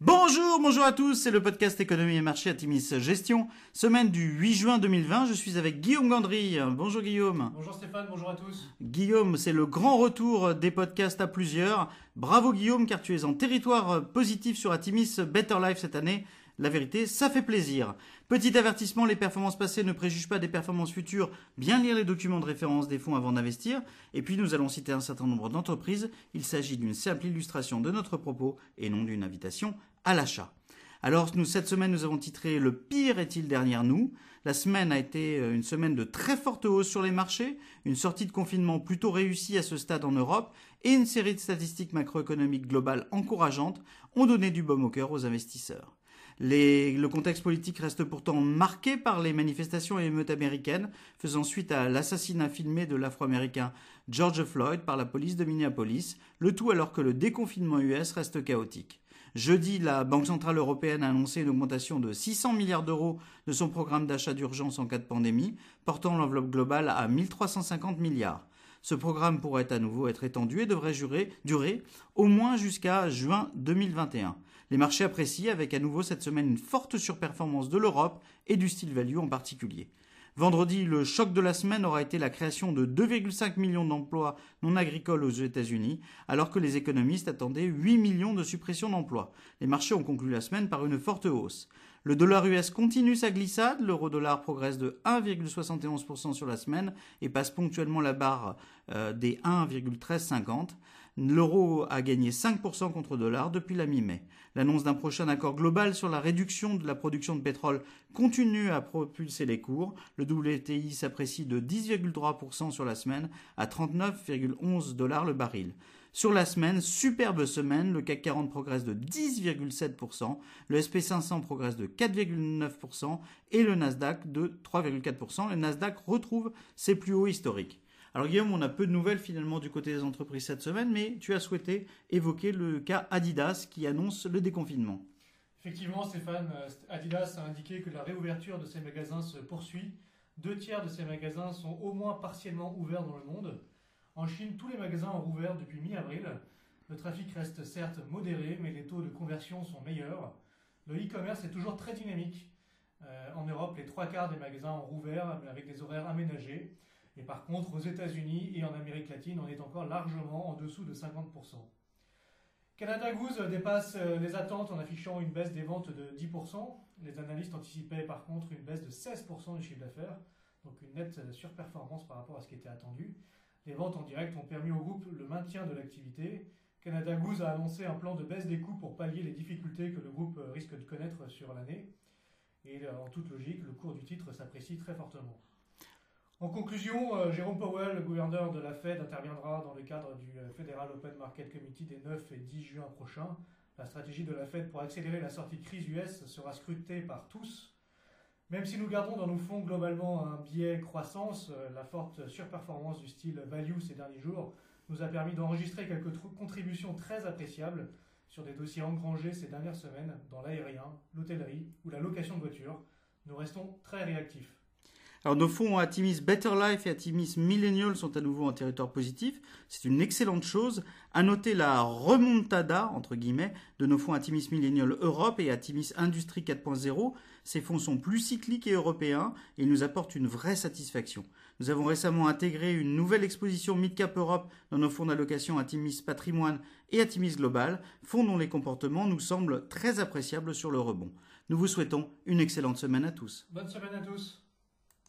Bonjour, bonjour à tous, c'est le podcast Économie et Marché à Timis Gestion. Semaine du 8 juin 2020, je suis avec Guillaume Gandry. Bonjour Guillaume. Bonjour Stéphane, bonjour à tous. Guillaume, c'est le grand retour des podcasts à plusieurs. Bravo Guillaume, car tu es en territoire positif sur Atimis Better Life cette année. La vérité, ça fait plaisir. Petit avertissement, les performances passées ne préjugent pas des performances futures. Bien lire les documents de référence des fonds avant d'investir. Et puis nous allons citer un certain nombre d'entreprises. Il s'agit d'une simple illustration de notre propos et non d'une invitation à l'achat. Alors nous cette semaine nous avons titré Le pire est-il derrière nous? La semaine a été euh, une semaine de très forte hausse sur les marchés, une sortie de confinement plutôt réussie à ce stade en Europe et une série de statistiques macroéconomiques globales encourageantes ont donné du baume au cœur aux investisseurs le contexte politique reste pourtant marqué par les manifestations et émeutes américaines, faisant suite à l'assassinat filmé de l'Afro-Américain George Floyd par la police de Minneapolis, le tout alors que le déconfinement US reste chaotique. Jeudi, la Banque centrale européenne a annoncé une augmentation de 600 milliards d'euros de son programme d'achat d'urgence en cas de pandémie, portant l'enveloppe globale à 1350 milliards. Ce programme pourrait à nouveau être étendu et devrait durer au moins jusqu'à juin 2021. Les marchés apprécient avec à nouveau cette semaine une forte surperformance de l'Europe et du style value en particulier. Vendredi, le choc de la semaine aura été la création de 2,5 millions d'emplois non agricoles aux États-Unis, alors que les économistes attendaient 8 millions de suppressions d'emplois. Les marchés ont conclu la semaine par une forte hausse. Le dollar US continue sa glissade, l'euro-dollar progresse de 1,71% sur la semaine et passe ponctuellement la barre euh, des 1,1350. L'euro a gagné 5% contre le dollar depuis la mi-mai. L'annonce d'un prochain accord global sur la réduction de la production de pétrole continue à propulser les cours. Le WTI s'apprécie de 10,3% sur la semaine à 39,11 dollars le baril. Sur la semaine, superbe semaine, le CAC 40 progresse de 10,7%, le SP500 progresse de 4,9% et le Nasdaq de 3,4%. Le Nasdaq retrouve ses plus hauts historiques. Alors Guillaume, on a peu de nouvelles finalement du côté des entreprises cette semaine, mais tu as souhaité évoquer le cas Adidas qui annonce le déconfinement. Effectivement, Stéphane, euh, Adidas a indiqué que la réouverture de ses magasins se poursuit. Deux tiers de ces magasins sont au moins partiellement ouverts dans le monde. En Chine, tous les magasins ont rouvert depuis mi-avril. Le trafic reste certes modéré, mais les taux de conversion sont meilleurs. Le e-commerce est toujours très dynamique. Euh, en Europe, les trois quarts des magasins ont rouvert avec des horaires aménagés. Et par contre, aux États-Unis et en Amérique latine, on est encore largement en dessous de 50%. Canada Goose dépasse euh, les attentes en affichant une baisse des ventes de 10%. Les analystes anticipaient par contre une baisse de 16% du chiffre d'affaires, donc une nette surperformance par rapport à ce qui était attendu. Les ventes en direct ont permis au groupe le maintien de l'activité. Canada Goose a annoncé un plan de baisse des coûts pour pallier les difficultés que le groupe risque de connaître sur l'année. Et euh, en toute logique, le cours du titre s'apprécie très fortement. En conclusion, euh, Jérôme Powell, le gouverneur de la Fed, interviendra dans le cadre du euh, Federal Open Market Committee des 9 et 10 juin prochains. La stratégie de la Fed pour accélérer la sortie de crise US sera scrutée par tous. Même si nous gardons dans nos fonds globalement un biais croissance, euh, la forte surperformance du style value ces derniers jours nous a permis d'enregistrer quelques contributions très appréciables sur des dossiers engrangés ces dernières semaines dans l'aérien, l'hôtellerie ou la location de voitures. Nous restons très réactifs. Alors nos fonds Atimis Better Life et Atimis Millennial sont à nouveau en territoire positif. C'est une excellente chose. À noter la remontada, entre guillemets, de nos fonds Atimis Millennial Europe et Atimis Industrie 4.0. Ces fonds sont plus cycliques et européens et nous apportent une vraie satisfaction. Nous avons récemment intégré une nouvelle exposition Midcap Europe dans nos fonds d'allocation Atimis Patrimoine et Atimis Global, fonds dont les comportements nous semblent très appréciables sur le rebond. Nous vous souhaitons une excellente semaine à tous. Bonne semaine à tous.